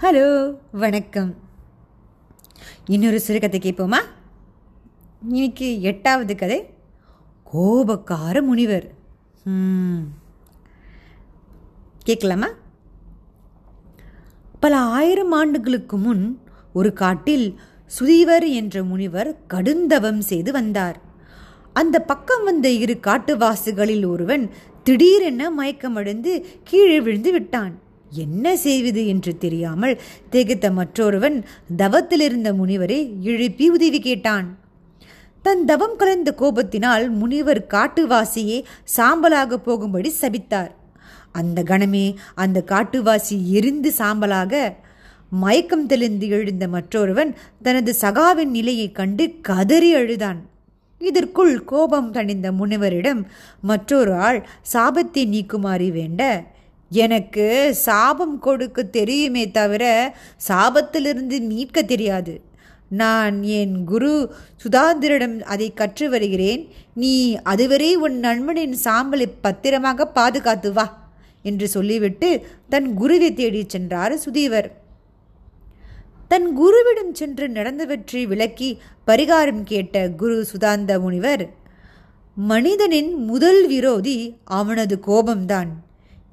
Hello வணக்கம். இன்னொரு சிறுகதை கேட்போமா? இன்னைக்கு எட்டாவது கதை கோபக்கார முனிவர். கேட்கலாமா? பல ஆயிரம் ஆண்டுகளுக்கு முன் ஒரு காட்டில் சுதீவர் என்ற முனிவர் கடுந்தவம் செய்து வந்தார். அந்த பக்கம் வந்த இரு காட்டுவாசிகளில் ஒருவன் திடீரென மயக்கமடைந்து கீழே விழுந்து விட்டான். என்ன செய்வது என்று தெரியாமல் திகைத்த மற்றொருவன் தவத்திலிருந்த முனிவரை எழுப்பி உதவி கேட்டான். தன் தவம் கலந்த கோபத்தினால் முனிவர் காட்டுவாசியே சாம்பலாக போகும்படி சபித்தார். அந்த கணமே அந்த காட்டுவாசி எரிந்து சாம்பலாக மயக்கம் தெளிந்து எழுந்த மற்றொருவன் தனது சகாவின் நிலையைக் கண்டு கதறி அழுதான். இதற்குள் கோபம் தணிந்த முனிவரிடம் மற்றொரு ஆள் சாபத்தை நீக்குமாறி வேண்ட எனக்கு சாபம் கொடுக்க தெரியுமே தவிர சாபத்திலிருந்து மீட்க தெரியாது. நான் என் குரு சுதாந்திரிடம் அதை கற்று வருகிறேன். நீ அதுவரை உன் நண்பனின் சாம்பலை பத்திரமாக பாதுகாத்து வா என்று சொல்லிவிட்டு தன் குருவை தேடிச் சென்றார் சுதீவர். தன் குருவிடம் சென்று நடந்தவற்றை விளக்கி பரிகாரம் கேட்ட குரு சுதாந்த முனிவர் மனிதனின் முதல் விரோதி அவனது கோபம்தான்.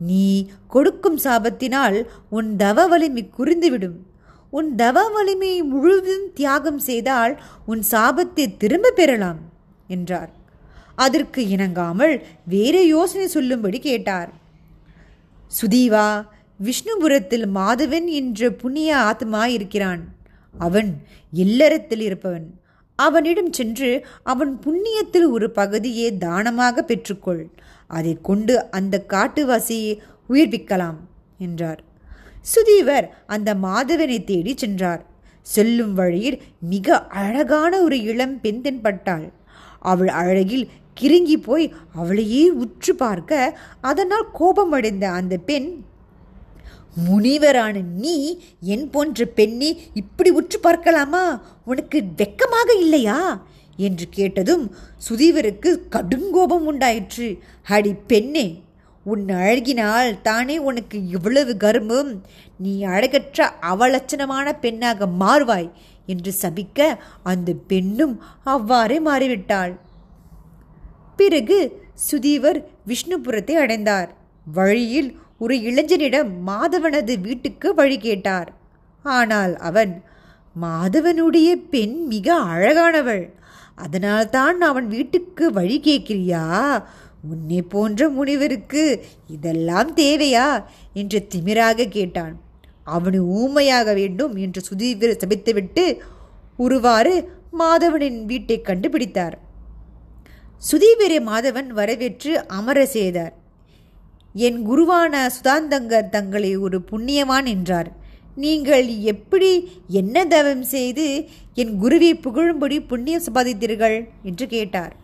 நீ கொடுக்கும் சாபத்தினால் உன் தவ வலிமை குறிந்துவிடும். உன் தவ வலிமையை முழுவதும் தியாகம் செய்தால் உன் சாபத்தை திரும்ப பெறலாம் என்றார். அதற்கு இணங்காமல் வேறு யோசனை சொல்லும்படி கேட்டார். சுதீவா விஷ்ணுபுரத்தில் மாதவன் என்ற புண்ணிய ஆத்மா இருக்கிறான். அவன் இல்லறத்தில் இருப்பவன். அவனிடம் சென்று அவன் புண்ணியத்தில் ஒரு பகுதியை தானமாக பெற்றுக்கொள். அதை கொண்டு அந்த காட்டுவாசியை உயிர்ப்பிக்கலாம் என்றார். சுதீவர் அந்த மாதவனை தேடி சென்றார். செல்லும் வழியில் மிக அழகான ஒரு இளம் பெண் தென்பட்டாள். அவள் அழகில் கிருங்கி போய் அவளையே உற்று பார்க்க அதனால் கோபமடைந்த அந்த பெண் முனிவரான நீ என் போன்ற பெண்ணை இப்படி உற்று பார்க்கலாமா? உனக்கு வெக்கமாக இல்லையா? என்று கேட்டதும் சுதீவருக்கு கடுங்கோபம் உண்டாயிற்று. அடி பெண்ணே உன் அழகினால் தானே உனக்கு இவ்வளவு கர்மம். நீ அழகற்ற அவலட்சணமான பெண்ணாக மாறுவாய் என்று சபிக்க அந்த பெண்ணும் அவ்வாறே மாறிவிட்டாள். பிறகு சுதீவர் விஷ்ணுபுரத்தை அடைந்தார். வழியில் ஒரு இளைஞனிடம் மாதவனது வீட்டுக்கு வழி கேட்டார். ஆனால் அவன் மாதவனுடைய பெண் மிக அழகானவள். அதனால்தான் அவன் வீட்டுக்கு வழி கேட்கிறியா? உன்னை போன்ற முனிவருக்கு இதெல்லாம் தேவையா? என்று திமிராக கேட்டான். அவனை ஊமையாக வேண்டும் என்று சுதீவர் சபித்துவிட்டு ஒருவாறு மாதவனின் வீட்டை கண்டுபிடித்தார். சுதீவிரை மாதவன் வரவேற்று அமர செய்தார். என் குருவான சுதாந்தங்கர் தங்களை ஒரு புண்ணியவான் என்றார். நீங்கள் எப்படி என்ன தவம் செய்து என் குருவை புகழும்படி புண்ணியம் சம்பாதித்தீர்கள்? என்று கேட்டார்.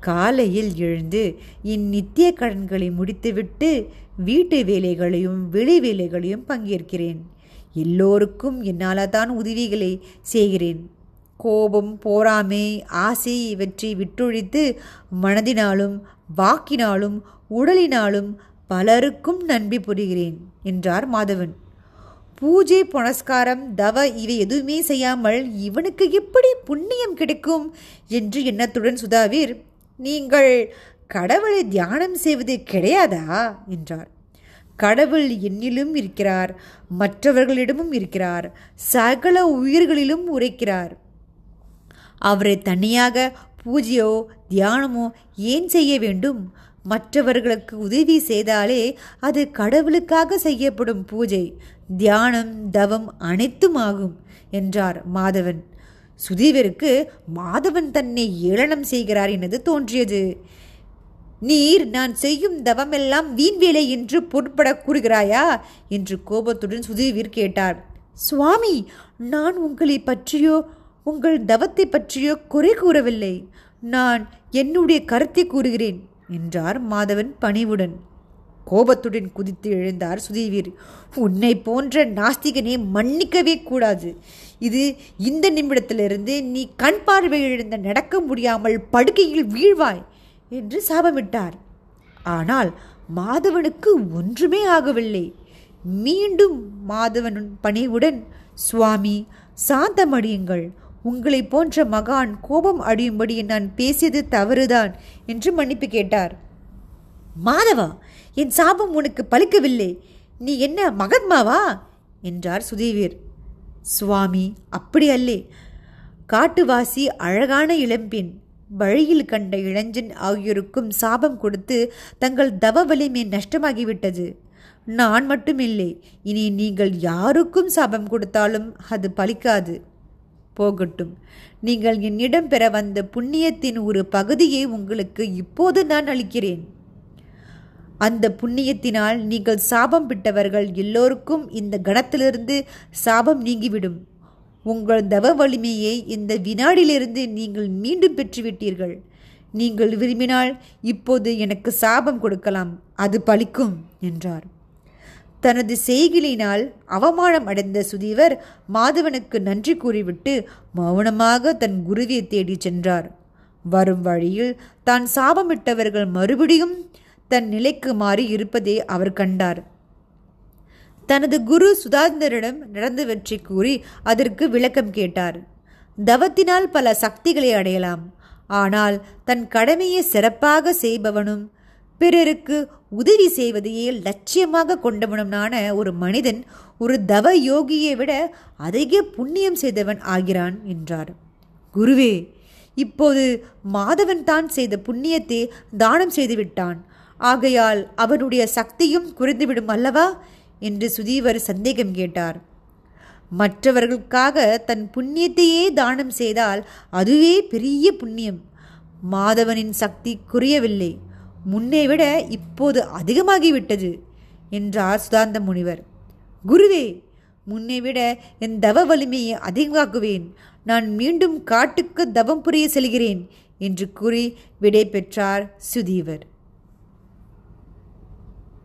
காலையில் எழுந்து என் நித்திய கடன்களை முடித்துவிட்டு வீட்டு வேலைகளையும் வெளி வேலைகளையும் பங்கேற்கிறேன். எல்லோருக்கும் என்னால் தான் உதவிகளை செய்கிறேன். கோபம் போராமை ஆசை இவற்றை விட்டொழித்து மனதினாலும் வாக்கினாலும் உடலினாலும் பலருக்கும் நன்றி புரிகிறேன் என்றார் மாதவன். பூஜை புனஸ்காரம் தவ இவை எதுவுமே செய்யாமல் இவனுக்கு எப்படி புண்ணியம் கிடைக்கும் என்று எண்ணத்துடன் சுதாவீர் நீங்கள் கடவுளை தியானம் செய்வது கிடையாதா? என்றார். கடவுள் என்னிலும் இருக்கிறார் மற்றவர்களிடமும் இருக்கிறார் சகல உயிர்களிலும் உரைக்கிறார். அவரை தனியாக பூஜையோ தியானமோ ஏன் செய்ய வேண்டும்? மற்றவர்களுக்கு உதவி செய்தாலே அது கடவுளுக்காக செய்யப்படும் பூஜை. தியானம் தவம் அனைத்தும் ஆகும் என்றார் மாதவன். சுதீவருக்கு மாதவன் தன்னை ஏளனம் செய்கிறார் எனது தோன்றியது. நீர் நான் செய்யும் தவமெல்லாம் வீண்வேலை என்று பொருட்பட கூறுகிறாயா? என்று கோபத்துடன் சுதீவீர் கேட்டார். சுவாமி நான் உங்களை பற்றியோ உங்கள் தவத்தை பற்றியோ குறை கூறவில்லை. நான் என்னுடைய கருத்தை கூறுகிறேன் என்றார் மாதவன் பணிவுடன். கோபத்துடன் குதித்து எழுந்தார் சுதீவீர். உன்னை போன்ற நாஸ்திகனை மன்னிக்கவே கூடாது. இது இந்த நிமிடத்திலிருந்து நீ கண் பார்வை இழந்த நடக்க முடியாமல் படுக்கையில் வீழ்வாய் என்று சாபமிட்டார். ஆனால் மாதவனுக்கு ஒன்றுமே ஆகவில்லை. மீண்டும் மாதவன் பணிவுடன் சுவாமி சாந்தமடியுங்கள் உங்களை போன்ற மகான் கோபம் அடியும்படி நான் பேசியது தவறுதான் என்று மன்னிப்பு கேட்டார். மாதவா என் சாபம் உனக்கு பலிக்கவில்லை. நீ என்ன மகத்மாவா? என்றார் சுதீவீர். சுவாமி அப்படி அல்லே. காட்டுவாசி அழகான இளம்பெண் வழியில் கண்ட இளைஞன் ஆகியோருக்கும் சாபம் கொடுத்து தங்கள் தவ வலிமை நஷ்டமாகிவிட்டது. நான் மட்டுமில்லை. இனி நீங்கள் யாருக்கும் சாபம் கொடுத்தாலும் அது பலிக்காது. போகட்டும். நீங்கள் என்னிடம் பெற வந்த புண்ணியத்தின் ஒரு பகுதியை உங்களுக்கு இப்போது நான் அளிக்கிறேன். அந்த புண்ணியத்தினால் நீங்கள் சாபம் விட்டவர்கள் எல்லோருக்கும் இந்த கணத்திலிருந்து சாபம் நீங்கிவிடும். உங்கள் தவ வலிமையை இந்த வினாடியிலிருந்து நீங்கள் மீண்டும் பெற்றுவிட்டீர்கள். நீங்கள் விரும்பினால் இப்போது எனக்கு சாபம் கொடுக்கலாம் அது பலிக்கும் என்றார். தனது செய்கிலினால் அவமானம் அடைந்த சுதீவர் மாதவனுக்கு நன்றி கூறிவிட்டு மௌனமாக தன் குருவியை தேடிச் சென்றார். வரும் வழியில் தான் சாபமிட்டவர்கள் மறுபடியும் தன் நிலைக்கு மாறி இருப்பதை அவர் கண்டார். தனது குரு சுதாந்தரிடம் நடந்தவற்றை கூறி அதற்கு விளக்கம் கேட்டார். தவத்தினால் பல சக்திகளை அடையலாம். ஆனால் தன் கடமையை சிறப்பாக செய்பவனும் பிறருக்கு உதவி செய்வதையே லட்சியமாக கொண்டவனுமான ஒரு மனிதன் ஒரு தவ யோகியை விட அதிக புண்ணியம் செய்தவன் ஆகிறான் என்றார். குருவே இப்போது மாதவன் தான் செய்த புண்ணியத்தை தானம் செய்துவிட்டான். ஆகையால் அவனுடைய சக்தியும் குறைந்துவிடும் அல்லவா? என்று சுதீவர் சந்தேகம் கேட்டார். மற்றவர்களுக்காக தன் புண்ணியத்தையே தானம் செய்தால் அதுவே பெரிய புண்ணியம். மாதவனின் சக்தி குறையவில்லை. முன்னே விட இப்போது அதிகமாகிவிட்டது என்றார் சுதாந்த முனிவர். குருவே முன்னே விட என் தவ வலிமையை அதிகமாக்குவேன். நான் மீண்டும் காட்டுக்கு தவம் புரிய செல்கிறேன் என்று கூறி விடை பெற்றார் சுதீவர்.